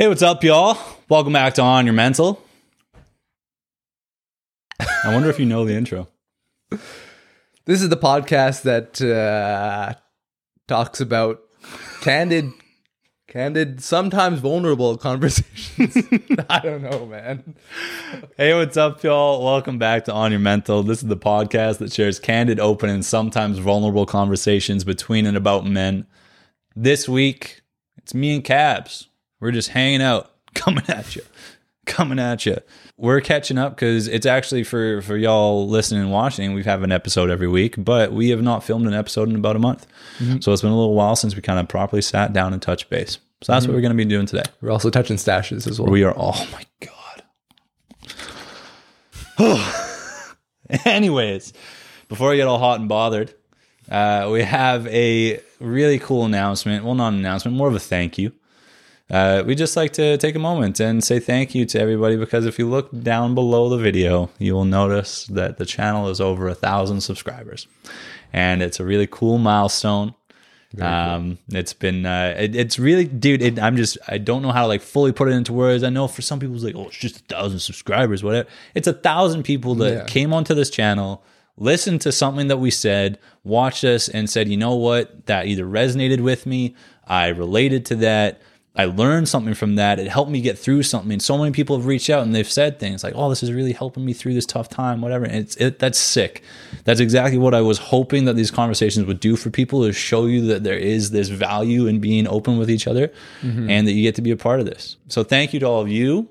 Hey, what's up, y'all? Welcome back to On Your Mental. I wonder if you know the intro. This is the podcast that uh, talks about candid, candid, sometimes vulnerable conversations. I don't know, man. Hey, what's up, y'all? Welcome back to On Your Mental. This is the podcast that shares candid, open, and sometimes vulnerable conversations between and about men. This week, it's me and Cabs. We're just hanging out, coming at you, coming at you. We're catching up because it's actually for for y'all listening and watching. We have an episode every week, but we have not filmed an episode in about a month. So it's been a little while since we kind of properly sat down and touched base. So that's what we're going to be doing today. We're also touching stashes as well. We are. Oh my god. Anyways, before I get all hot and bothered, uh, we have a really cool announcement. Well, not an announcement, more of a thank you. Uh, we just like to take a moment and say thank you to everybody because if you look down below the video, you will notice that the channel is over a thousand subscribers, and it's a really cool milestone. Um, it's been, uh, it, it's really, dude, it, I'm just, I don't know how to like fully put it into words. I know for some people it's like, oh, it's just a thousand subscribers, whatever. It's a thousand people that Yeah. came onto this channel, listened to something that we said, watched us and said, you know what, that either resonated with me. I related to that. I learned something from that. It helped me get through something. And so many people have reached out and they've said things like, "Oh, this is really helping me through this tough time." Whatever. And it's it, that's sick. That's exactly what I was hoping that these conversations would do for people is show you that there is this value in being open with each other, and that you get to be a part of this. So thank you to all of you.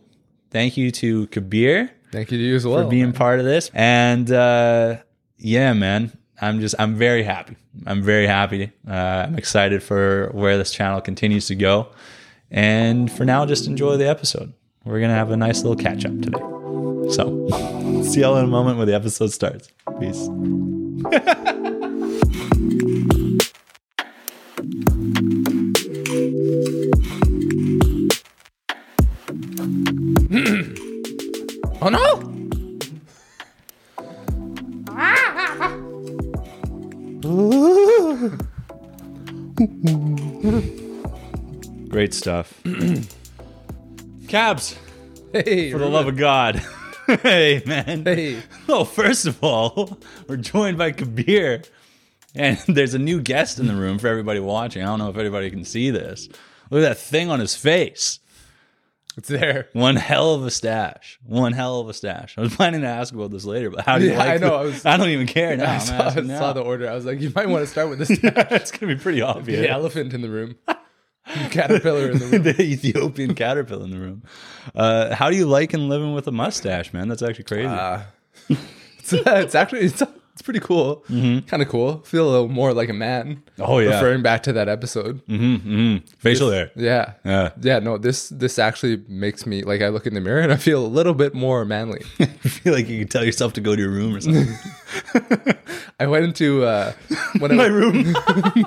Thank you to Kabir Thank you to you as well. for being part of this. And uh, yeah, man, I'm just I'm very happy. I'm very happy. Uh, I'm excited for where this channel continues to go. And for now, just enjoy the episode. We're gonna have a nice little catch up today. So, see y'all in a moment when the episode starts. Peace. Oh no! Great stuff. Cabs, Hey, for the love of God. hey, man. Hey. Oh, first of all, we're joined by Kabir, and there's a new guest in the room for everybody watching. I don't know if anybody can see this. Look at that thing on his face. it's there. One hell of a stash. One hell of a stash. I was planning to ask about this later, but how do you Yeah, like? I know, the- I was- I don't even care now. I saw, now. saw the order. I was like, you might want to start with this. it's gonna be pretty obvious. the elephant in the room, caterpillar in the room. the Ethiopian caterpillar in the room. Uh, how do you like and living with a mustache, man? That's actually crazy. Uh, it's, it's actually it's, it's pretty cool. Kind of cool. Feel a little more like a man. oh yeah. Referring back to that episode. mm-hmm, mm-hmm. Facial hair. Yeah. Yeah. Yeah, no, this this actually makes me like I look in the mirror and I feel a little bit more manly. I feel like you can tell yourself to go to your room or something. I went into uh when My I room.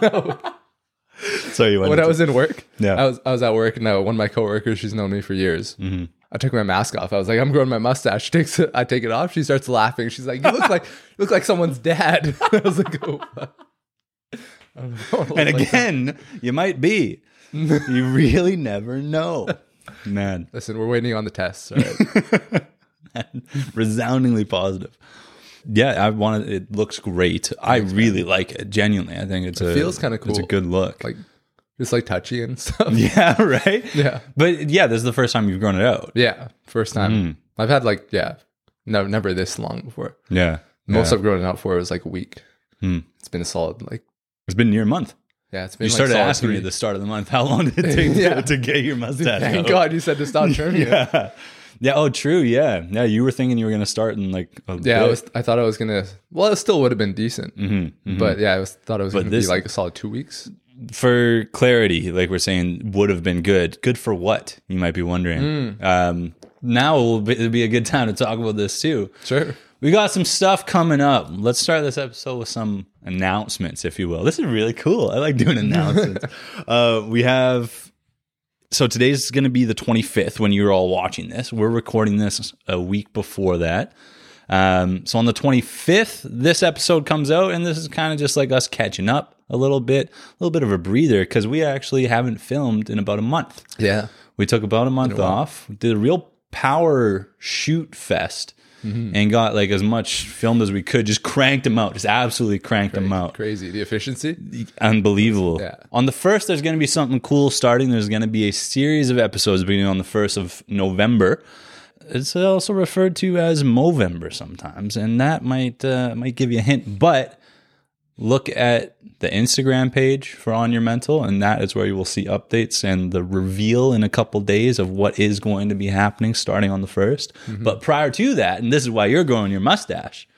no, Sorry, you went. when I was in work. Yeah. I was I was at work and uh, one of my coworkers, she's known me for years. Mm-hmm. I took my mask off. I was like, I'm growing my mustache. She takes it, I take it off. She starts laughing. She's like, You look like you look like someone's dad. I was like, Oh fuck. I don't know. and Like, again, you might be. you really never know, man. listen, we're waiting on the tests. All right. Resoundingly positive. Yeah, I wanted. It looks great. I really like it. Genuinely, I think it's a feels kinda cool. It's a good look. like just like touchy and stuff. yeah, right. Yeah. but yeah, this is the first time you've grown it out. Yeah. First time. Mm. I've had like, yeah, no, never this long before. Yeah, Most yeah. I've grown it out for was like a week. Hmm. It's been a solid, like, It's been near a month. yeah, it's been You like started asking me at the start of the month. How long did it take Yeah. to, to get your mustache? Thank out? God you said to stop trimming it. Yeah. Oh, true. Yeah. Yeah. You were thinking you were going to start in like a Yeah, I was. I thought I was gonna. Well, it still would have been decent, Mhm, mhm. but yeah, I was thought it was But gonna this- be like a solid two weeks. for clarity, like we're saying, would have been good. Good for what? You might be wondering. Hmm. Um, now will be, it'll be a good time to talk about this too. Sure. We got some stuff coming up. Let's start this episode with some announcements, if you will. This is really cool. I like doing announcements. uh, we have. So today's going to be the 25th when you're all watching this. We're recording this a week before that. Um, so on the 25th, this episode comes out, and this is kind of just like us catching up, a little bit, a little bit of a breather because we actually haven't filmed in about a month. Yeah. We took about a month off, did a real power shoot fest, and got like as much filmed as we could. Just cranked them out, just absolutely cranked them out. Crazy. The efficiency. Unbelievable. Yeah. On the first, there's going to be something cool starting. There's going to be a series of episodes beginning on the first of November. It's also referred to as Movember sometimes, and that might uh, might give you a hint. But look at the Instagram page for On Your Mental, and that is where you will see updates and the reveal in a couple days of what is going to be happening starting on the 1st mm-hmm. But prior to that, and this is why you're growing your mustache,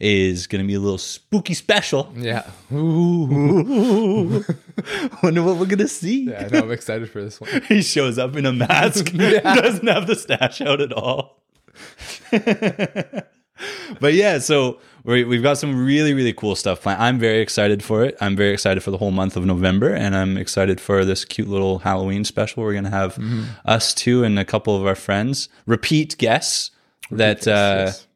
is going to be a little spooky special. Yeah. Ooh. Wonder what we're gonna see. Yeah. I know. I'm excited for this one. He shows up in a mask, yeah. doesn't have the stash out at all. but yeah, so we we've got some really, really cool stuff planned. I'm very excited for it. I'm very excited for the whole month of November, and I'm excited for this cute little Halloween special. We're gonna have us two and a couple of our friends, repeat guests that uh, Yes.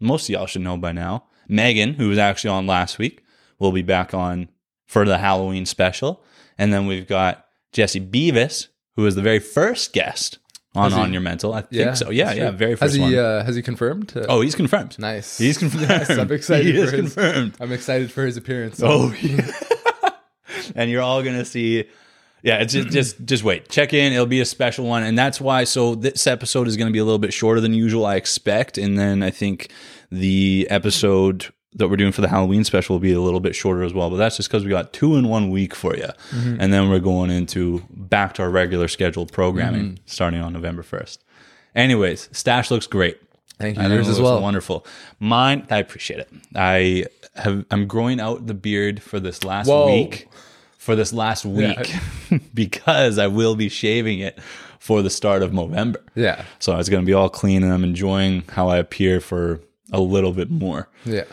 most of y'all should know by now. Megan, who was actually on last week, will be back on for the Halloween special. And then we've got Jesse Beavis, who was the very first guest on he- On Your Mental. I think Yeah. so. Yeah, yeah, very Has first he? one. Uh, has he confirmed? Uh, oh, he's confirmed. nice. He's confirmed. Yes, I'm excited. He for is his, confirmed. I'm excited for his appearance. Oh, yeah. and you're all gonna see. Yeah, it's just just just wait. Check in. It'll be a special one, and that's why. So this episode is going to be a little bit shorter than usual, I expect. And then I think the episode that we're doing for the Halloween special will be a little bit shorter as well. But that's just because we got two in one week for you, mm-hmm. and then we're going into back to our regular scheduled programming mm-hmm. starting on November first. Anyways, stash looks great. Thank you. Yours as well. Wonderful. Mine, I appreciate it. I have. I'm growing out the beard for this last Whoa. week. For this last week, because I will be shaving it for the start of November. Yeah. So it's going to be all clean, and I'm enjoying how I appear for a little bit more Yeah.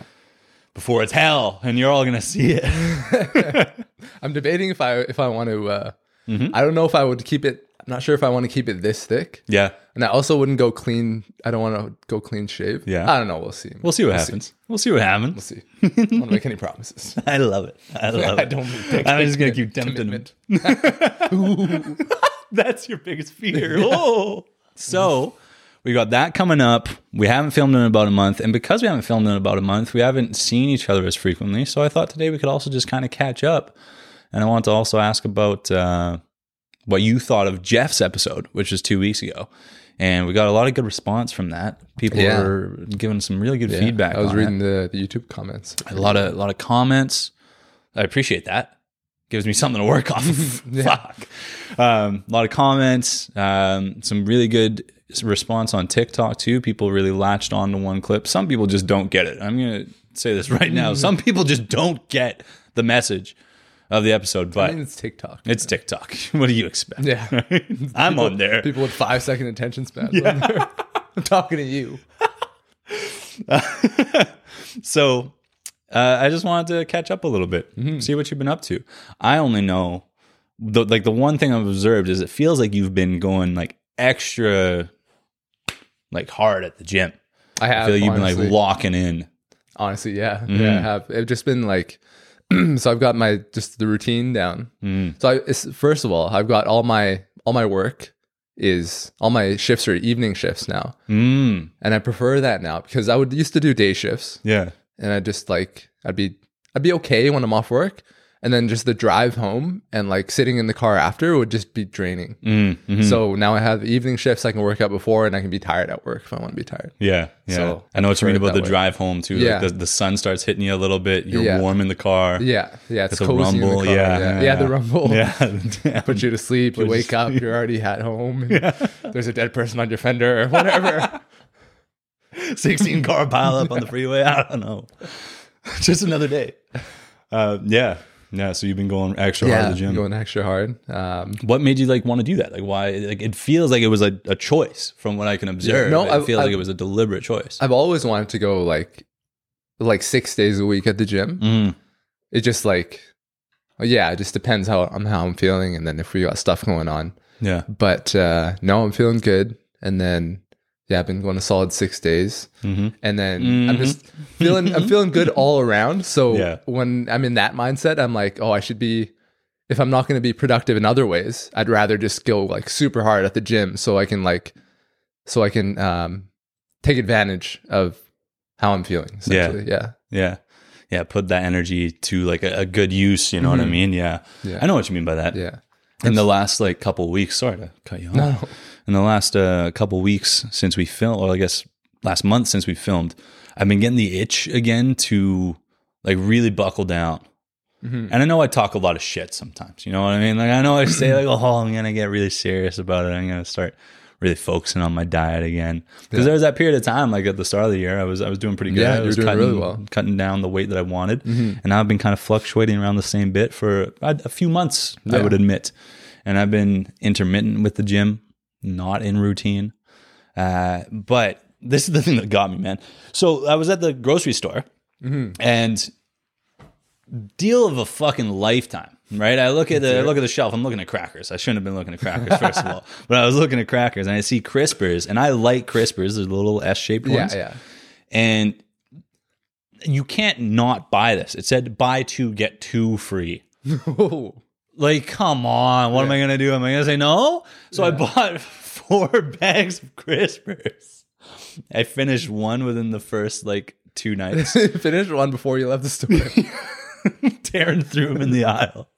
Before it's hell, and you're all going to see it. I'm debating if I if I want to. Uh, Mm-hmm. I don't know if I would keep it. I'm not sure if I want to keep it this thick, yeah, and I also wouldn't go clean. I don't want to go clean shave. Yeah. I don't know. We'll see. we'll see what happens. We'll see what happens. We'll see. I don't want to make any promises. I love it. I love it. I don't I'm just gonna keep tempting him. That's your biggest fear. Oh. So we got that coming up. We haven't filmed in about a month, and because we haven't filmed in about a month, we haven't seen each other as frequently. So I thought today we could also just kind of catch up. And I want to also ask about uh, what you thought of Jeff's episode, which was two weeks ago. And we got a lot of good response from that. People Yeah. were giving some really good Yeah. feedback. I was reading the, the YouTube comments. a lot of a lot of comments. I appreciate that. Gives me something to work off of. Fuck. Um, a lot of comments. Um, some really good response on TikTok too. People really latched on to one clip. Some people just don't get it. I'm gonna say this right now. Some people just don't get the message of the episode, I but it's TikTok. it's TikTok. What do you expect? Yeah. I'm on there. People with five second attention spans. I'm talking to you. so uh, I just wanted to catch up a little bit, see what you've been up to. I only know the like the one thing I've observed is it feels like you've been going like extra like hard at the gym. I have. I feel like you've honestly. been like locking in. Honestly, yeah, Mm-hmm. yeah, I have. It's just been like, so I've got my just the routine down. Mm. So I, it's, first of all, I've got all my all my work is all my shifts are evening shifts now, Mm. and I prefer that now because I would used to do day shifts, Yeah. and I just like I'd be I'd be okay when I'm off work, and then just the drive home and like sitting in the car after would just be draining. Mm. mhm. So now I have evening shifts I can work out before, and I can be tired at work if I want to be tired. Yeah, yeah. So, I know what you mean about the way. drive home too. Yeah. Like the, the sun starts hitting you a little bit. You're Yeah. warm in the car. Yeah, yeah, it's The cozy in the rumble. car. Yeah, yeah, yeah, the rumble. Yeah. put you to sleep. You wake up. You're already at home. There's a dead person on your fender or whatever. 16 car pile up on the freeway. I don't know. Just another day. Uh, yeah. Yeah. So you've been going extra hard yeah, at the gym. going extra hard. Um, what made you like want to do that? Like why? Like it feels like it was a, a choice from what I can observe. no, it I feel like it was a deliberate choice. I've always wanted to go like like six days a week at the gym. Mm. It just like yeah, it just depends how on how I'm feeling, and then if we got stuff going on. Yeah. But uh, no, I'm feeling good. And then yeah, I've been going a solid six days, Mm-hmm. and then I'm just feeling I'm feeling good all around. So Yeah. when I'm in that mindset, I'm like, oh, I should be. If I'm not going to be productive in other ways, I'd rather just go like super hard at the gym so I can like, so I can um, take advantage of how I'm feeling. Essentially. Yeah. Yeah. Yeah. Put that energy to like a, a good use. You know what I mean? Yeah. Yeah. I know what you mean by that. Yeah. In the last like couple weeks, sorry to cut you off. No. In the last uh, couple weeks since we filmed, or I guess last month since we filmed, I've been getting the itch again to like really buckle down. Mhm. And I know I talk a lot of shit sometimes. You know what I mean? Like I know I say like, "Oh, I'm gonna get really serious about it. I'm gonna start really focusing on my diet again." Because there was that period of time, like at the start of the year, I was I was doing pretty good. Yeah, I was doing cutting, really well. Mm-hmm. cutting down the weight that I wanted, and now I've been kind of fluctuating around the same bit for a, a few months. I would admit, and I've been intermittent with the gym, not in routine. Uh, but this is the thing that got me, man. So I was at the grocery store, Mm-hmm. and deal of a fucking lifetime, right? I look at the I look at the shelf. I'm looking at crackers. I shouldn't have been looking at crackers first of all, but I was looking at crackers and I see crispers, and I like crispers. They're the little S-shaped Yeah. ones, Yeah. Yeah. And you can't not buy this. It said buy two get two free. Like, come on, what am I gonna do? Am I gonna say no? So I bought four bags of crispers. I finished one within the first like two nights. Finished one before you left the store. tearing through them in the aisle.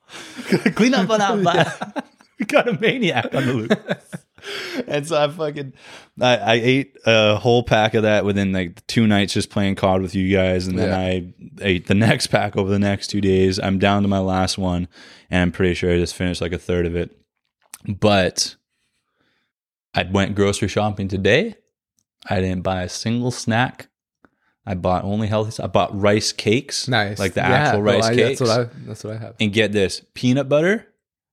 Clean up on that back. We got a maniac on the loose. and so I fucking I, I ate a whole pack of that within like two nights just playing COD with you guys, and then Yeah. I ate the next pack over the next two days. I'm down to my last one, and I'm pretty sure I just finished like a third of it. But I went grocery shopping today. I didn't buy a single snack. I bought only healthy. I bought rice cakes, nice. like the Yeah, actual well, rice I- cakes That's what I. That's what I have. and get this peanut butter.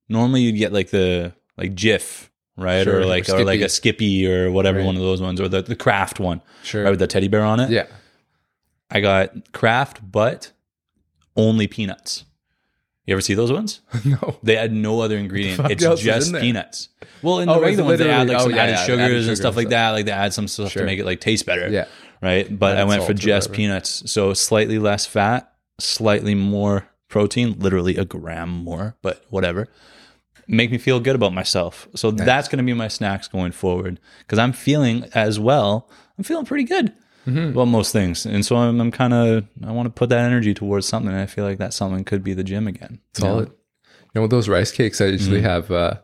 Normally, you'd get like the like Jif, right, Sure, or or like or like a Skippy or whatever Right. one of those ones, or the the Kraft one, Sure. right, with the teddy bear on it. yeah. I got Kraft, but only peanuts. You ever see those ones? no. They add no other ingredient. It's just peanuts. Well, in Oh, the regular ones, they add like oh, some yeah, added yeah, sugars added and stuff like that. Like they add some stuff Sure. to make it like taste better. Yeah. Right. But I went for just peanuts. So slightly less fat, slightly more protein, literally a gram more, but whatever. Make me feel good about myself. So that's going to be my snacks going forward because I'm feeling as well. I'm feeling pretty good Mm-hmm. about most things. And so I'm, I'm kind of, I want to put that energy towards something. And I feel like that something could be the gym again. you know? Solid. You know, with those rice cakes, I usually have. uh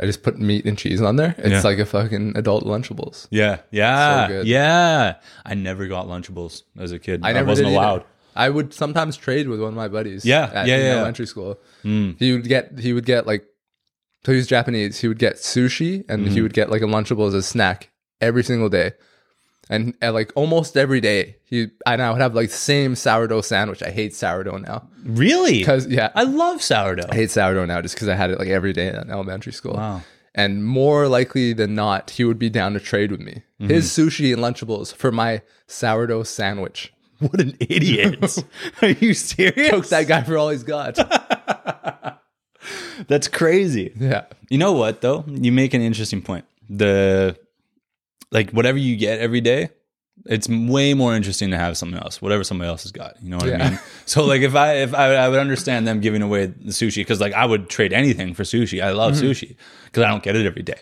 I just put meat and cheese on there. It's Mm-hmm. Yeah. like a fucking adult Lunchables. Yeah, yeah, So good. yeah. I never got Lunchables as a kid. I, I never wasn't either. allowed. I would sometimes trade with one of my buddies. Yeah, at, yeah, yeah. Elementary school. He would get he would get like so he was Japanese. He would get sushi and Hmm. he would get like a Lunchable as a snack every single day. And like almost every day, he and I would have like the same sourdough sandwich. I hate sourdough now Really? because yeah, I love sourdough. I hate sourdough now just because I had it like every day in elementary school. Wow. And more likely than not, he would be down to trade with me. Mm-hmm. His sushi and Lunchables for my sourdough sandwich. What an idiot! Are you serious? Took that guy for all he's got. That's crazy. yeah. You know what though? You make an interesting point. The like whatever you get every day, it's way more interesting to have something else, whatever somebody else has got. You know what Yeah. I mean? So like if I if I, I would understand them giving away the sushi because like I would trade anything for sushi. I love sushi because I don't get it every day.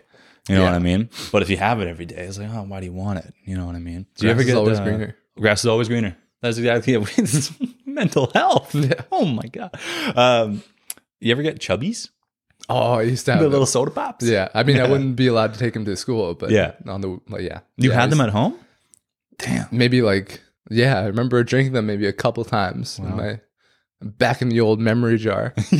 You know Mm-hmm. Yeah. what I mean? But if you have it every day, it's like, oh, why do you want it? You know what I mean? Do Grass is always greener. Grass is always greener. That's exactly it. It's mental health. Yeah. Oh my god. Um, you ever get chubbies? Oh, I used to have The them. little soda pops? Yeah, I mean, I wouldn't be allowed to take them to school, but Yeah. on the like, yeah, You Yeah, had them at home? Damn. maybe like yeah. I remember drinking them maybe a couple times in my back in the old memory jar.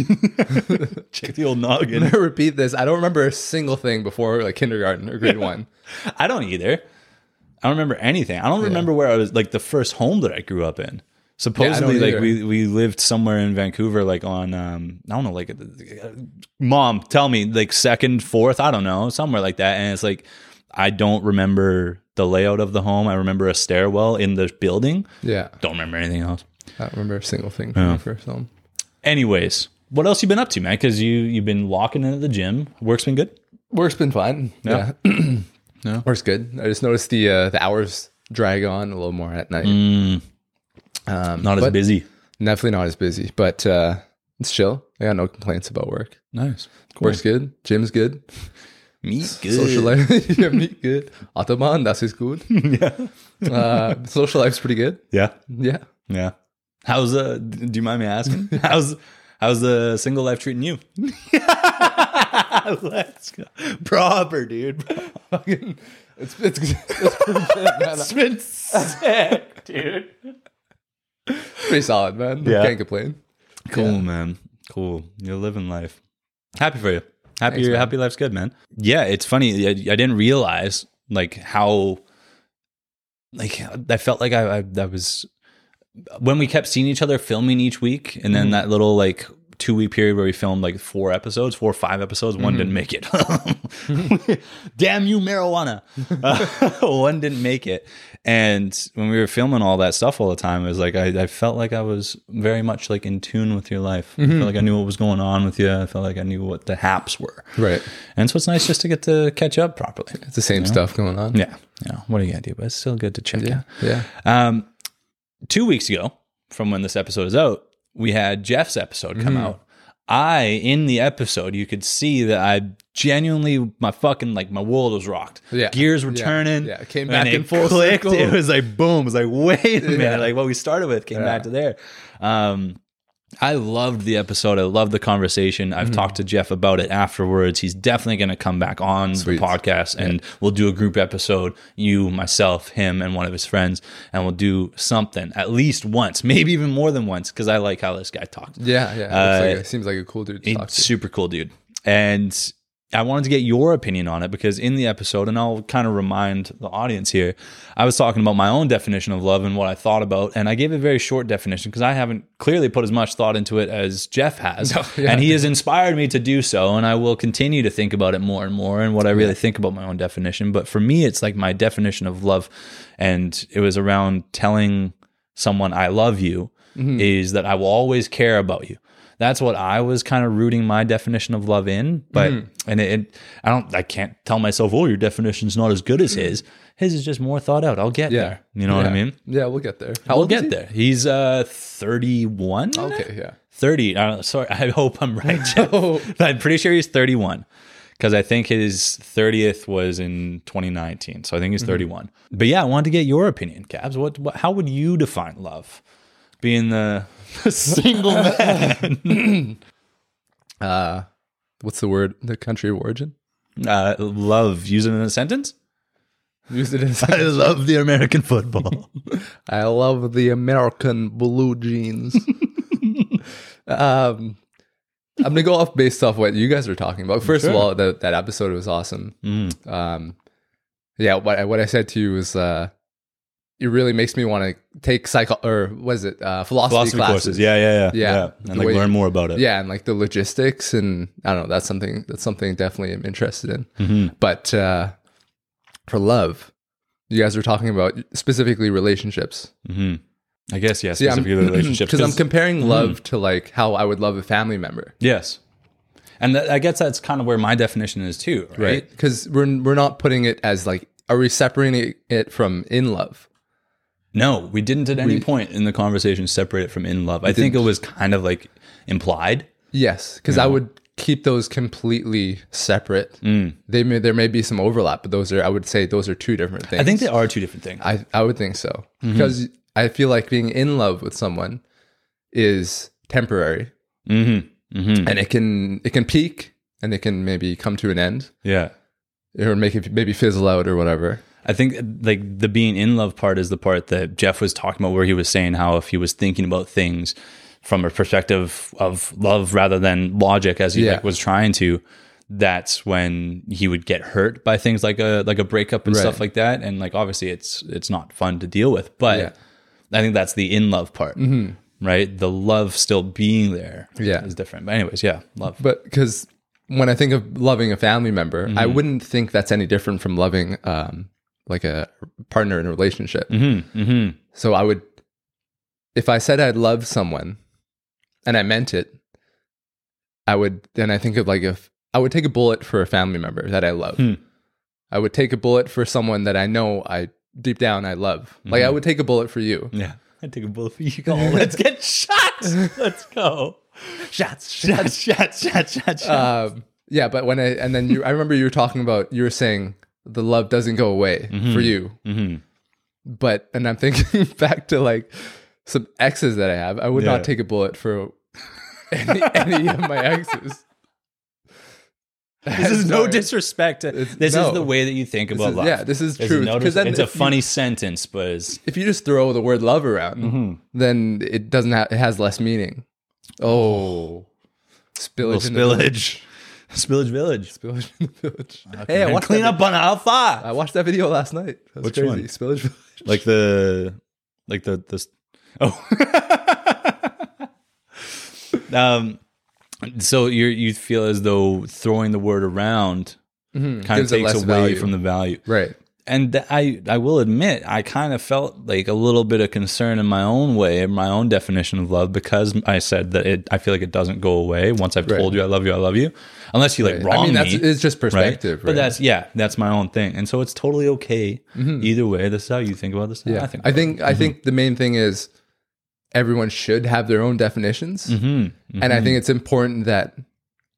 Check the old noggin. Never repeat this. I don't remember a single thing before like kindergarten or grade one. I don't either. I don't remember anything. I don't remember where I was like the first home that I grew up in. Supposedly, like either. we we lived somewhere in Vancouver, like on um I don't know, like mom, tell me, like second, fourth, I don't know, somewhere like that. And it's like I don't remember the layout of the home. I remember a stairwell in the building. Yeah, Don't remember anything else. I don't remember a single thing from my first home. Anyways, what else you been up to, man? Because you you've been locking into the gym. Work's been good. Work's been fine. Yeah. Yeah, No. Work's good. I just noticed the uh, the hours drag on a little more at night. Mm, Um, not as busy. Definitely not as busy, but uh, it's chill. I got no complaints about work. Nice. Work's good. Gym's good. Meat good. Social life, yeah, meat good. Autobahn, das ist gut. yeah. Uh, social life's pretty good. Yeah. Yeah. Yeah. How's uh do you mind me asking? How's how's the single life treating you? Let's go. Proper, dude. Fucking, it's it's, it's pretty. It's been sick, dude. Pretty solid, man. Yeah. Can't complain. Cool, Yeah. man. Cool. You're living life. Happy for you. Happy Thanks, your happy life's good, man. Yeah, it's funny. I, I didn't realize like how like I felt like I, I that was when we kept seeing each other filming each week, and Mm-hmm. then that little like two week period where we filmed like four episodes, four or five episodes. One didn't make it. Damn you, marijuana! Uh, one didn't make it. And when we were filming all that stuff all the time, it was like I, I felt like I was very much like in tune with your life. I felt like I knew what was going on with you. I felt like I knew what the haps were. Right. And so it's nice just to get to catch up properly. It's the same stuff going on. Yeah. Yeah. What are you gonna do? But it's still good to check Yeah. in. Yeah. Um, two weeks ago, from when this episode is out, we had Jeff's episode come Mm-hmm. out. I, in the episode, you could see that I genuinely, my fucking, like, my world was rocked. Yeah. Gears were Yeah. turning. Yeah. It came back and full clicked. circle. It was like, boom. It was like, wait a minute. Yeah. Like, what we started with came Yeah. back to there. Um, I loved the episode. I loved the conversation. Mm-hmm. I've talked to Jeff about it afterwards. He's definitely going to come back on Sweet. the podcast and we'll do a group episode. You, myself, him, and one of his friends, and we'll do something at least once, maybe even more than once, because I like how this guy talks. Yeah. Yeah. Uh, like, it seems like a cool dude to He's talk to. super cool dude. And I wanted to get your opinion on it because in the episode, and I'll kind of remind the audience here, I was talking about my own definition of love and what I thought about. And I gave a very short definition because I haven't clearly put as much thought into it as Jeff has. Oh, yeah. And he has inspired me to do so. And I will continue to think about it more and more and what I really think about my own definition. But for me, it's like my definition of love. And it was around telling someone I love you mm-hmm. is that I will always care about you. That's what I was kind of rooting my definition of love in, but and it, it I don't I can't tell myself, oh, your definition's not as good as his. His is just more thought out. I'll get Yeah. there. You know what I mean? Yeah. We'll get there. How We'll get he? there. He's uh 31. Okay. Yeah. 30. Uh, sorry, I hope I'm right. Oh. I'm pretty sure he's 31 because I think his 30th was in 2019. So I think he's 31. But yeah, I wanted to get your opinion, Cabs. What, what how would you define love? Being the, the single man. Uh, what's the word? The country of origin? uh, love, use it in a sentence. Use it as I love the American football. I love the American blue jeans. um, I'm gonna go off based off what you guys were talking about. First of all, that that episode was awesome. Mm. Um, yeah, what I, what I said to you was, uh, it really makes me want to take psycho or was it uh, philosophy, Philosophy classes? courses. Yeah, yeah, yeah. Yeah. And The like way- learn more about it. yeah, and like the logistics, and I don't know. That's something that's something definitely I'm interested in. Mhm. But uh, for love, you guys were talking about specifically relationships. hmm I guess, yeah, See, I'm- specifically the relationships. because I'm comparing love to like how I would love a family member, yes. And that, I guess that's kind of where my definition is too, right? Because we're we're not putting it as like are we separating it from in love? No, we didn't at any We- point in the conversation separate it from in love. I think it was kind of like implied. Yes, because I would keep those completely separate. Mm. They may there may be some overlap, but those are I would say those are two different things. I think they are two different things. I I would think so Mm-hmm. because I feel like being in love with someone is temporary Mm-hmm. Mm-hmm. and it can it can peak and it can maybe come to an end Yeah. or make it maybe fizzle out or whatever. I think like the being in love part is the part that Jeff was talking about, where he was saying how if he was thinking about things from a perspective of love rather than logic, as he Yeah. like was trying to, that's when he would get hurt by things like a like a breakup and Right. stuff like that. And like obviously, it's it's not fun to deal with, but Yeah. I think that's the in love part, right? The love still being there, Yeah. is different. But anyways, yeah, love. But because when I think of loving a family member, I Mm-hmm. wouldn't think that's any different from loving um, like a partner in a relationship. Mm-hmm, mm-hmm. So I would, if I said I'd love someone and I meant it, I would then I think of like if I would take a bullet for a family member that I love. Hmm. I would take a bullet for someone that I know I deep down I love. Like Mm-hmm. I would take a bullet for you. Yeah. I'd take a bullet for you. Oh, let's get shots. Let's go. Shots, Shots, shots, shots, shots, shots. um, yeah, but when I and then you, I remember you were talking about you were saying the love doesn't go away for you, hmm but and I'm thinking back to like some exes that I have. I would Yeah. not take a bullet for any, any of my exes. This is no disrespect. To, this no. is the way that you think This about is- love. yeah, this is true. no dis- it's a if you- funny sentence, but it's, If you just throw the word love around, Mm-hmm. then it doesn't have it has less meaning. Oh, spillage, spillage. Spillage Village. village. Spillage in the village. Hey, I And watched clean that, up on Alpha. I watched that video last night. That was Which crazy. one? Spillage village. like the like the this oh um so you you feel as though throwing the word around kind of Mm-hmm. Gives it takes away value. from the value Right. And I I will admit I kind of felt like a little bit of concern in my own way in my own definition of love because I said that it I feel like it doesn't go away once I've told you I love you I love you unless you like Right. wrong I mean, that's me it's just perspective, right? But that's yeah, that's my own thing, and so it's totally okay mm-hmm. either way. This is how you think about this. yeah. I think. I think I mm-hmm. think the main thing is everyone should have their own definitions, mm-hmm. mm-hmm. and I think it's important that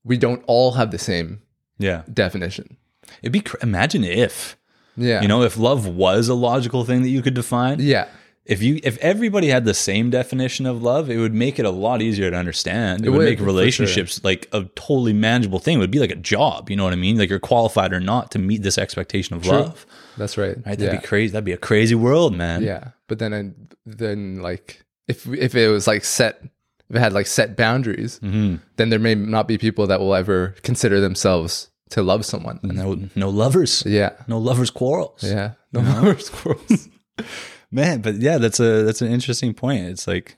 we don't all have the same Yeah, definition. it'd be imagine if Yeah. you know if love was a logical thing that you could define. Yeah. If you if everybody had the same definition of love, it would make it a lot easier to understand. It, would, would, make for sure. relationships like a totally manageable thing. It would be like a job. You know what I mean? Like you're qualified or not to meet this expectation of love. That's right. Right? That'd yeah. be crazy. That'd be a crazy world, man. Yeah, but then I, then like if if it was like set if it had like set boundaries, Mm-hmm. then there may not be people that will ever consider themselves to love someone. No, no lovers. Yeah, No lovers quarrels. yeah, no more squirrels. man but yeah that's a that's an interesting point it's like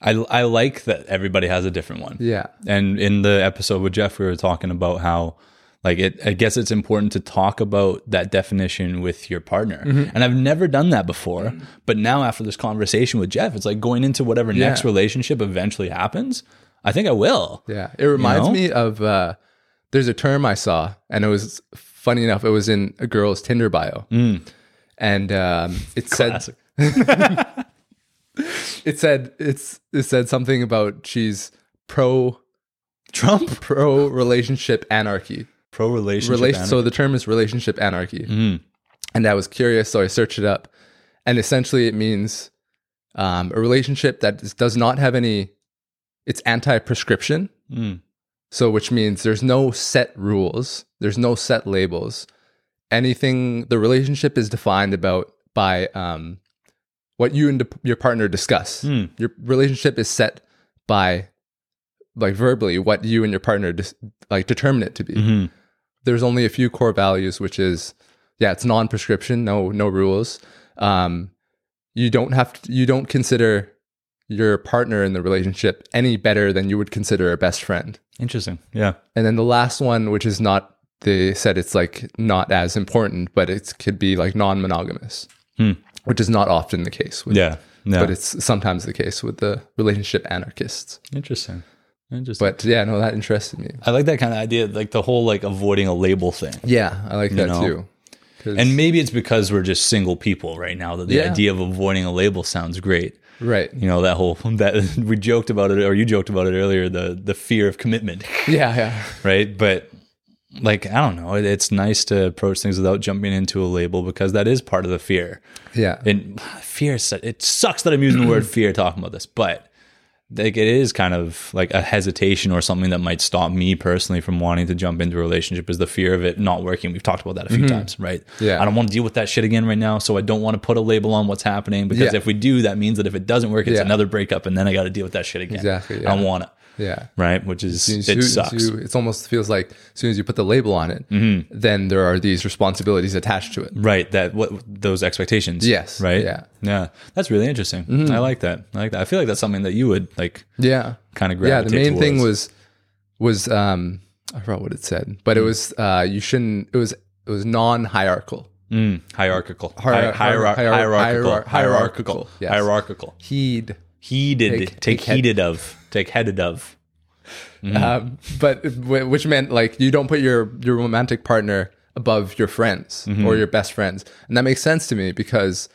i i like that everybody has a different one Yeah, and in the episode with jeff we were talking about how like it i guess it's important to talk about that definition with your partner Mm-hmm. and i've never done that before but now after this conversation with jeff it's like going into whatever next relationship eventually happens i think i will yeah. It reminds know? me of uh, there's a term I saw, and it was funny enough. It was in a girl's Tinder bio, and um, it said it said it's it said something about she's pro trump pro relationship anarchy. pro relationship Relation, so the term is relationship anarchy. Mm. And I was curious, so I searched it up. And essentially, it means um, a relationship that is- does not have any, it's anti prescription. Mm. So, which means there's no set rules, there's no set labels. Anything, the relationship is defined about by um, what you and your partner discuss. Hmm. Your relationship is set by, like verbally, what you and your partner dis- like determine it to be Mhm. there's only a few core values, which is yeah, it's non-prescription, no no rules. Um, you don't have to, you don't consider your partner in the relationship any better than you would consider a best friend. interesting yeah And then the last one, which is not they said it's like not as important, but it could be like non-monogamous, Hmm. which is not often the case. With, yeah no but it's sometimes the case with the relationship anarchists. interesting interesting But yeah, no, that interested me. I like that kind of idea, like the whole like avoiding a label thing. Yeah, I like that know? too. And maybe it's because we're just single people right now that the Yeah. idea of avoiding a label sounds great. Right, You know that whole that we joked about it, or you joked about it earlier. The the fear of commitment, yeah, yeah. right? But like I don't know, it, it's nice to approach things without jumping into a label because that is part of the fear. Yeah. And ah, fear, it sucks that I'm using the word fear talking about this, but like it is kind of like a hesitation or something that might stop me personally from wanting to jump into a relationship is the fear of it not working. We've talked about that a few times, right? Mm-hmm. Yeah. I don't want to deal with that shit again right now, so I don't want to put a label on what's happening because Yeah. if we do, that means that if it doesn't work, it's Yeah. another breakup, and then I got to deal with that shit again. Exactly, I don't want it, Yeah. right? Which is it as sucks. you- it's almost feels like as soon as you put the label on it, Mm-hmm. then there are these responsibilities attached to it. Right, that what those expectations. Yes, Right. yeah. Yeah. That's really interesting. I like that. I like that. I feel like that's something that you would like Yeah. kind of grab. Yeah. The main thing was was um I forgot what it said, but it was uh you shouldn't it was it was non hierarchical. Mm, hierarchical. Hi- hierar- hier- hierarchical. Hierarchical. hierarchical, yes. Hierarchical. Heed. Heeded. Take- Take, take heeded of. Take headed of. Mm-hmm. Um, but wh- which meant like you don't put your your romantic partner above your friends Mm-hmm. or your best friends. And that makes sense to me because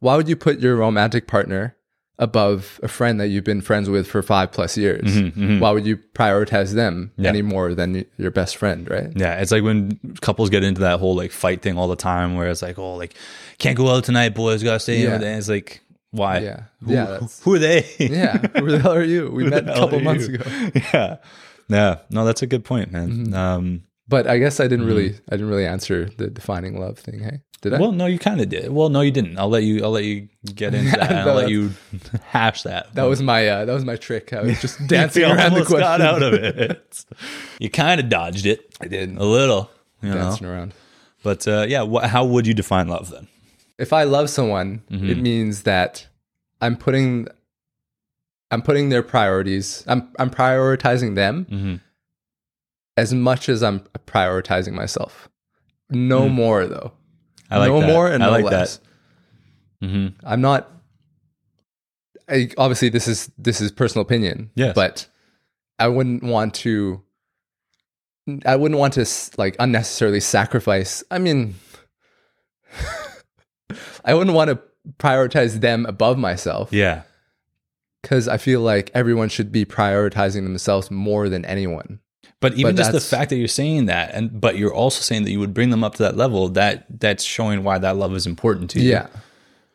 why would you put your romantic partner above a friend that you've been friends with for five plus years? Mm-hmm, Why would you prioritize them any more than your best friend, right? Yeah, it's like when couples get into that whole like fight thing all the time, where it's like, oh, like can't go out tonight, boys, gotta stay Yeah. in. And it's like, why? Yeah. Who, Yeah, who are they? Yeah. Who the hell are you? We met a couple months you? ago. yeah, yeah. No, that's a good point, man. Mm-hmm. Um, But I guess I didn't really I didn't really answer the defining love thing, hey? Did I? well, no, you kind of did. Well, no, you didn't. I'll let you. I'll let you get into that. and I'll let you hash that. that was my uh, that was my trick. I was just dancing around the question. got out of it. you kind of dodged it I did. a little, you know. Dancing around. But uh, yeah, wh- how would you define love then? If I love someone, it means that I'm putting I'm putting their priorities. I'm I'm prioritizing them Mhm. as much as I'm prioritizing myself. No more though. I like no that. more and I no like less. that. hmm I'm not. I, obviously, this is this is personal opinion. Yes. but I wouldn't want to. I wouldn't want to like unnecessarily sacrifice. I mean, I wouldn't want to prioritize them above myself Yeah. because I feel like everyone should be prioritizing themselves more than anyone. But even But just the fact that you're saying that, and but you're also saying that you would bring them up to that level, that that's showing why that love is important to you. Yeah,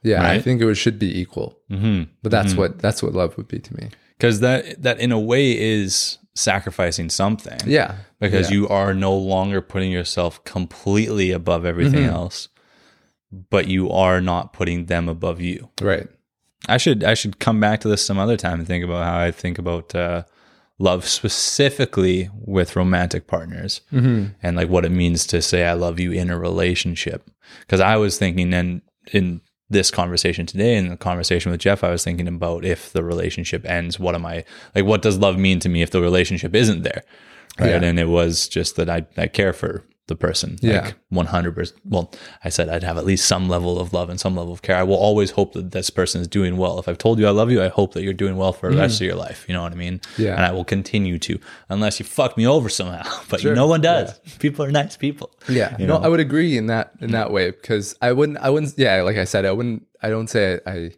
yeah. I think it should be equal. Mm-hmm. But that's what that's what love would be to me. Because that that in a way is sacrificing something. Yeah, Because yeah. you are no longer putting yourself completely above everything Mm-hmm. else, but you are not putting them above you. right. I should I should come back to this some other time and think about how I think about uh, love specifically with romantic partners Mm-hmm. and like what it means to say I love you in a relationship. Because I was thinking then in this conversation today and the conversation with Jeff, I was thinking about if the relationship ends, what am I like? What does love mean to me if the relationship isn't there? Right. Yeah. And it was just that I, I care for the person. Yeah. Like 100%. Well, I said I'd have at least some level of love and some level of care. I will always hope that this person is doing well. If I've told you I love you, I hope that you're doing well for the rest of your life. You know what I mean? Mm-hmm. Yeah. And I will continue to, unless you fuck me over somehow. But Sure. no one does. People are nice people. Yeah, You no, know? I would agree in that in that way because I wouldn't, I wouldn't, yeah, like I said, I wouldn't, I don't say I, I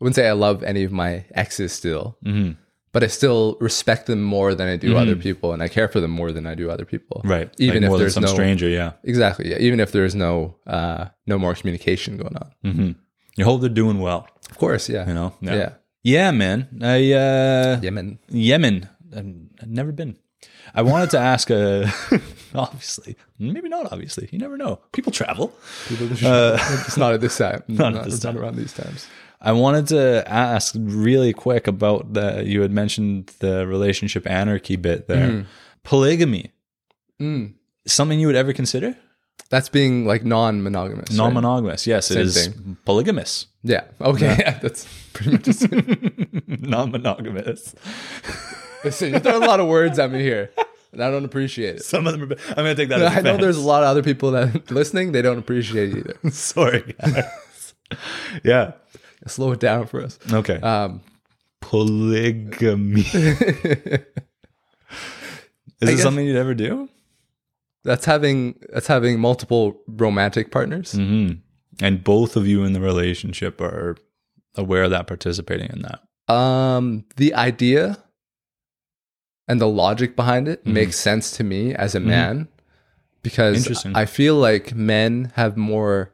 wouldn't say I love any of my exes still, Mhm. But I still respect them more than I do other people, and I care for them more than I do other people. Mm-hmm. Right. Even Like if there's some no stranger. Yeah. exactly, yeah, even if there's no uh no more communication going on. hmm You hope they're doing well. Of course, yeah, You know? yeah, Yeah, man. I, uh, Yemen. Yemen. I've I've never been. I wanted to ask a, obviously, maybe not obviously. You never know. People travel. People just, it's not at this time. Not, at this it's time. not around these times. I wanted to ask really quick about the, you had mentioned the relationship anarchy bit there. Polygamy. Mm. Something you would ever consider? That's being like non-monogamous. Non monogamous. Yes, it Same is thing. polygamous. Yeah. Okay. Yeah. that's pretty much. Just, non monogamous. listen, you're throwing a lot of words at me here, and I don't appreciate it. Some of them are, I'm going to take that as I know there's a lot of other people that listening. They don't appreciate it either. Sorry, guys. yeah. Slow it down for us. Okay. Um, Polygamy. Is it something you'd ever do? that's having that's having multiple romantic partners. hmm And both of you in the relationship are aware of that, participating in that. Um, the idea and the logic behind it Mhm. makes sense to me as a man because I feel like men have more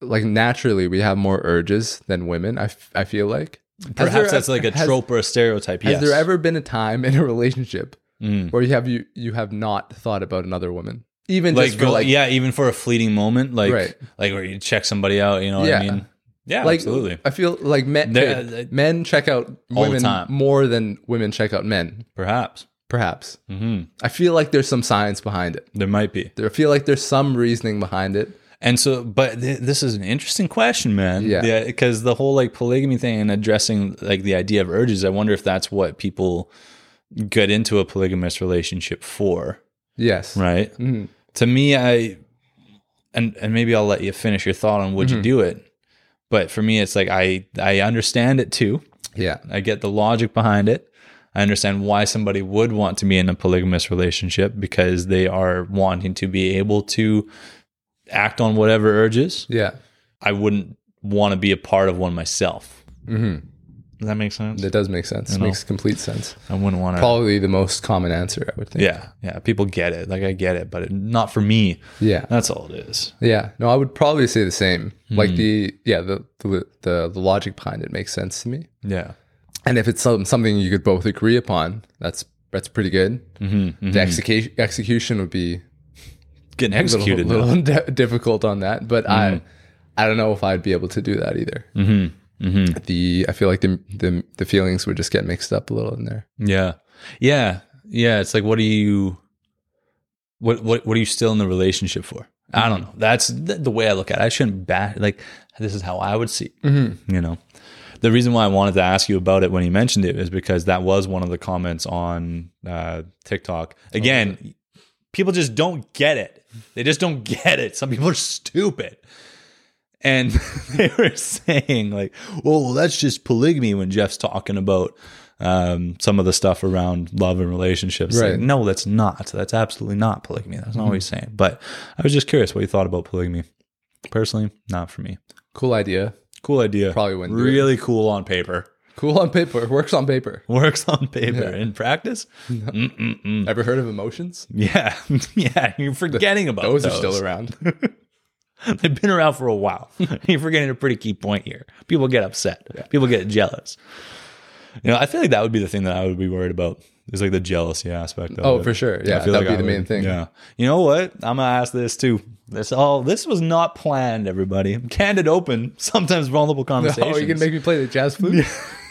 like naturally we have more urges than women. I, f- I feel like Perhaps there that's like a has- trope or a stereotype. Has yes. there ever been a time in a relationship Mm. where you have you you have not thought about another woman, even like, just for like yeah, even for a fleeting moment, like Right. like where you check somebody out, you know what Yeah. I mean? Yeah, like absolutely. I feel like men There- men check out women more than women check out men. Perhaps. Perhaps hmm I feel like there's some science behind it. There might be. There, I feel like there's some reasoning behind it. And so, but th- this is an interesting question, man. Yeah. Because the whole like polygamy thing and addressing like the idea of urges, I wonder if that's what people get into a polygamous relationship for, Yes. right? Mhm. To me, I, and and maybe I'll let you finish your thought on would you Mhm. do it. But for me, it's like I I understand it too. Yeah. I get the logic behind it. I understand why somebody would want to be in a polygamous relationship because they are wanting to be able to act on whatever urges. Yeah. I wouldn't want to be a part of one myself. Mm-hmm. Does that make sense? That does make sense. know. Makes complete sense. I wouldn't want to. Probably the most common answer, I would think. Yeah, yeah. People get it. Like I get it, but it, not for me. Yeah. That's all it is. Yeah. No, I would probably say the same. Hmm. Like the yeah, the, the the the logic behind it makes sense to me. Yeah. And if it's some, something you could both agree upon, that's that's pretty good. Mm-hmm, The execution execution would be Getting a little, executed. now. little di- difficult on that, but I I don't know if I'd be able to do that either. Mm-hmm. Mm-hmm. The I feel like the the the feelings would just get mixed up a little in there. Yeah. Yeah. Yeah. It's like, what do you, what, what, what are you still in the relationship for? I don't know. That's the, the way I look at it. I shouldn't back, like, this is how I would see, it, you know? The reason why I wanted to ask you about it when you mentioned it is because that was one of the comments on uh, TikTok. Again, people just don't get it. They just don't get it. Some people are stupid. And they were saying, like, well, that's just polygamy when Jeff's talking about um, some of the stuff around love and relationships. Like, no, that's not. That's absolutely not polygamy. That's not what he's saying. But I was just curious what you thought about polygamy. Personally, not for me. Cool idea. Cool idea. Probably wouldn't. Really cool on paper. Cool on paper. Works on paper. Works on paper. Yeah. In practice, Mm-mm-mm. Ever heard of emotions? yeah, yeah. You're forgetting about Those, those. are still around. They've been around for a while. You're forgetting a pretty key point here. People get upset. People get jealous. You know, I feel like that would be the thing that I would be worried about. Is like the jealousy aspect of Oh, it. for sure. Yeah, I feel that'd like be I the main thing. Yeah. You know what? I'm gonna ask this too. This all this was not planned, everybody. Candid open, sometimes vulnerable conversations. Oh, you can make me play the jazz flute?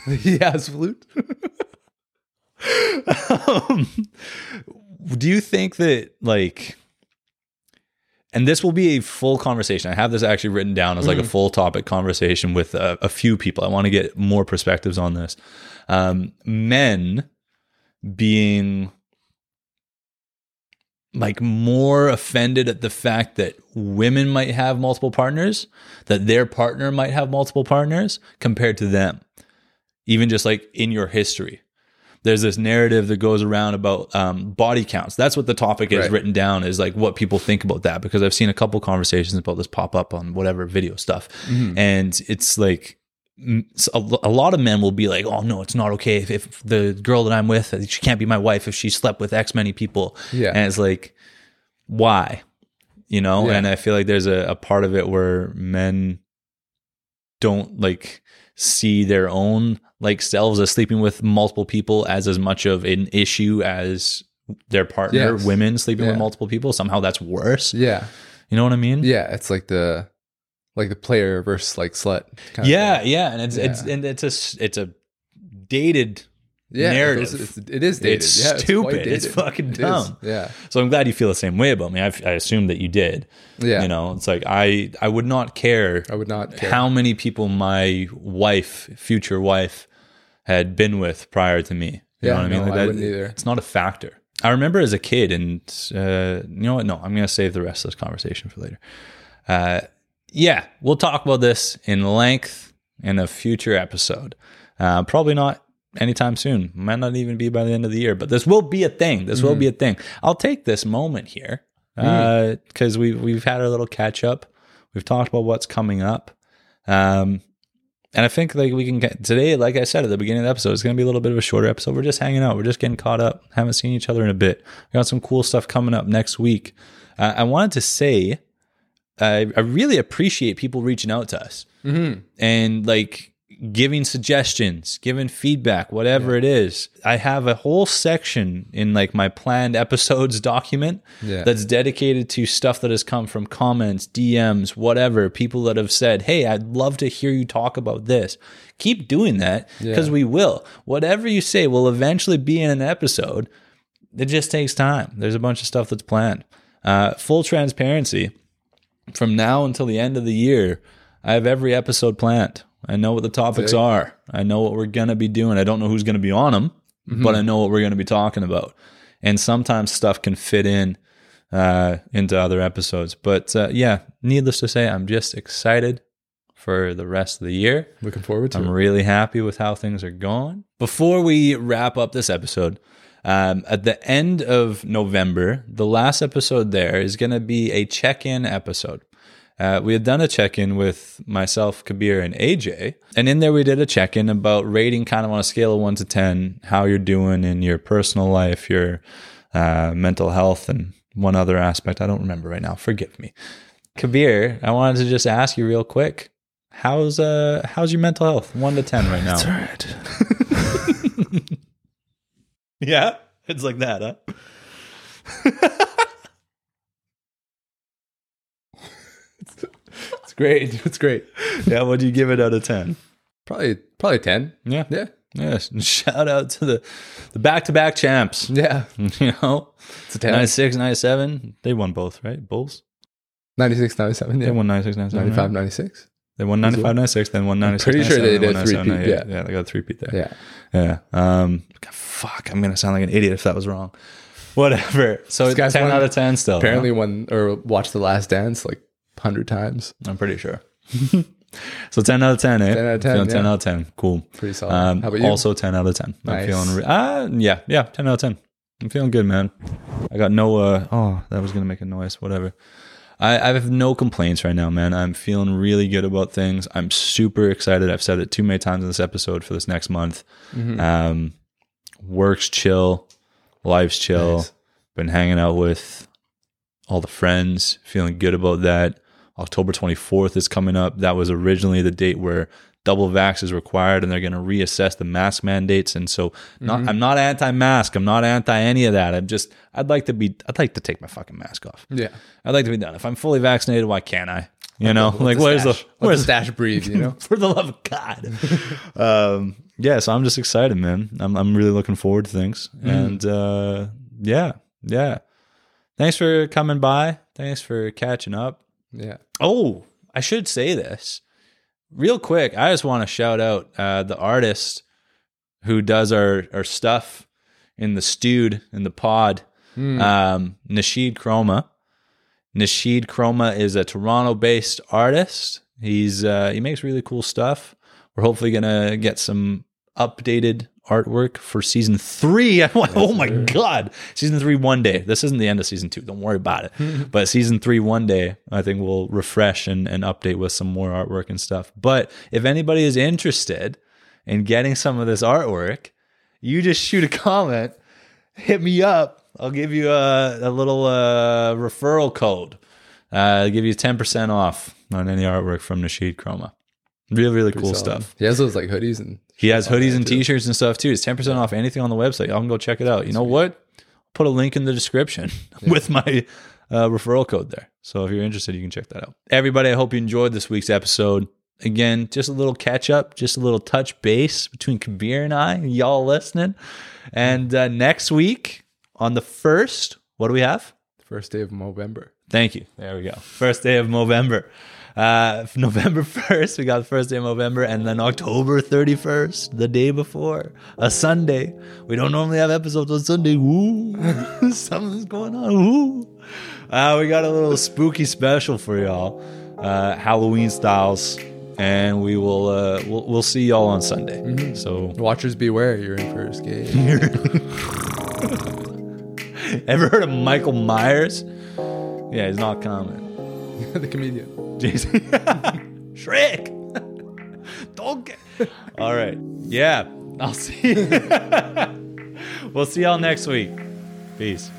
jazz flute? um, do you think that like and this will be a full conversation. I have this actually written down as like a full topic conversation with a, a few people. I want to get more perspectives on this. Um, men being like more offended at the fact that women might have multiple partners that their partner might have multiple partners compared to them even just like in your history there's this narrative that goes around about um, body counts. That's what the topic is Right. written down is like what people think about that because I've seen a couple conversations about this pop up on whatever video stuff, and it's like s- a, lo- a lot of men will be like, "Oh no, it's not okay if, if the girl that I'm with she can't be my wife if she slept with X many people." Yeah. and it's like, why, you know? Yeah. And I feel like there's a, a part of it where men don't like see their own like selves as sleeping with multiple people as as much of an issue as their partner Yes. women sleeping with multiple people somehow that's worse Yeah. you know what i mean Yeah. It's like the like the player versus like slut. kind yeah yeah and it's it's and it's a it's a dated Yeah. narrative. It's, it's, it is dated. It's yeah, stupid. It's dated. fucking It dumb. Yeah. so i'm glad you feel the same way about me i i assume that you did Yeah. you know it's like i i would not care I would not care. how many people my wife, future wife, had been with prior to me. You Yeah, know what I mean? no, I wouldn't either. It's not a factor. I remember as a kid, and uh, you know what? No, I'm going to save the rest of this conversation for later. Uh, yeah, we'll talk about this in length in a future episode. Uh, probably not anytime soon. Might not even be by the end of the year, but this will be a thing. This will be a thing. I'll take this moment here because we we've had our little catch up. We've talked about what's coming up. Um, and I think like we can get today, like I said at the beginning of the episode, it's going to be a little bit of a shorter episode. We're just hanging out. We're just getting caught up. Haven't seen each other in a bit. We got some cool stuff coming up next week. Uh, I wanted to say, I, I really appreciate people reaching out to us and like giving suggestions, giving feedback, whatever it is. I have a whole section in like my planned episodes document Yeah. that's dedicated to stuff that has come from comments, DMs, whatever, people that have said, "Hey, I'd love to hear you talk about this." Keep doing that because Yeah. we will. Whatever you say will eventually be in an episode. It just takes time. There's a bunch of stuff that's planned. Uh, full transparency from now until the end of the year, I have every episode planned. I know what the topics Sick. are. I know what we're going to be doing. I don't know who's going to be on them, but I know what we're going to be talking about. And sometimes stuff can fit in uh, into other episodes. But uh, yeah, needless to say, I'm just excited for the rest of the year. Looking forward to I'm it. really happy with how things are going. Before we wrap up this episode, um, at the end of November, the last episode there is going to be a check in episode. Uh, we had done a check in with myself, Kabir, and AJ. And in there, we did a check in about rating kind of on a scale of one to 10, how you're doing in your personal life, your uh, mental health, and one other aspect. I don't remember right now. Forgive me. Kabir, I wanted to just ask you real quick. How's uh how's your mental health? One to ten right now. right. Yeah, it's like that, huh? Great. It's great. Yeah, what do you give it out of ten? Probably probably ten. Yeah, Yeah. yes. And shout out to the the back to back champs. Yeah. You know, It's a 10. 96, 97. They won both, right? Bulls. 96, 97. They won 96, 97. 95, right? 96. They won 95, 96, then won 96. pretty sure 97, they then did won a three-peat, yeah. yeah, they got a three peat there. Yeah. Yeah. Um, God, fuck, I'm gonna sound like an idiot if that was wrong. Whatever. So guy's ten won- out of ten still. huh? Apparently, won or watched The Last Dance like 100 times. I'm pretty sure. so 10 out of 10, eh? 10 out of 10, Feeling 10 yeah. out of 10. Cool. Pretty solid. Um, How about you? Also 10 out of 10. I'm feeling, re- ah, yeah, yeah, 10 out of 10. I'm feeling good, man. I got no, uh, oh, that was going to make a noise, whatever. I, I have no complaints right now, man. I'm feeling really good about things. I'm super excited. I've said it too many times in this episode for this next month. Mm-hmm. Um, work's chill, life's chill. Nice. Been hanging out with all the friends, feeling good about that. October 24th is coming up. That was originally the date where double vax is required and they're going to reassess the mask mandates. And so not, Mm-hmm. I'm not anti-mask. I'm not anti any of that. I'm just, I'd like to be, I'd like to take my fucking mask off. yeah. I'd like to be done. If I'm fully vaccinated, why can't I? You know, Let like the where's stash, the, let where's the stash breathe, you know? for the love of God. um, yeah, so I'm just excited, man. I'm I'm really looking forward to things, Mm. and uh, yeah, yeah. Thanks for coming by. Thanks for catching up. Yeah. Oh, I should say this real quick. I just want to shout out uh, the artist who does our our stuff in the stewed in the pod. Um, Nasheed Chroma. Nasheed Chroma is a Toronto-based artist. He's uh, he makes really cool stuff. We're hopefully gonna get some updated artwork for season three. oh my god, season three one day. This isn't the end of season two. Don't worry about it. but season three one day, I think we'll refresh and, and update with some more artwork and stuff. But if anybody is interested in getting some of this artwork, you just shoot a comment, hit me up. I'll give you a, a little uh, referral code. Uh, I'll give you ten percent off on any artwork from Nasheed Chroma. Really, really cool Solid. stuff. He has those like hoodies and He has hoodies and too. t-shirts and stuff too. It's 10% off anything on the website. Y'all can go check it out. You know what? Put a link in the description with my uh, referral code there. So if you're interested, you can check that out. Everybody, I hope you enjoyed this week's episode. Again, just a little catch up, just a little touch base between Kabir and I, y'all listening. And uh, next week on the first, what do we have? first day of November. Thank you. There we go. First day of November. Uh, November 1st, we got the first day of November, and then October 31st, the day before, a Sunday. We don't normally have episodes on Sunday. Woo! Something's going on. Woo! Uh, we got a little spooky special for y'all, uh, Halloween styles, and we will uh, we'll, we'll see y'all on Sunday. So, Watchers beware, you're in for a escape. ever heard of Michael Myers? Yeah, he's not coming. the comedian. Jason. Shrek. Don't get. All right. Yeah. I'll see. we'll see y'all next week. Peace.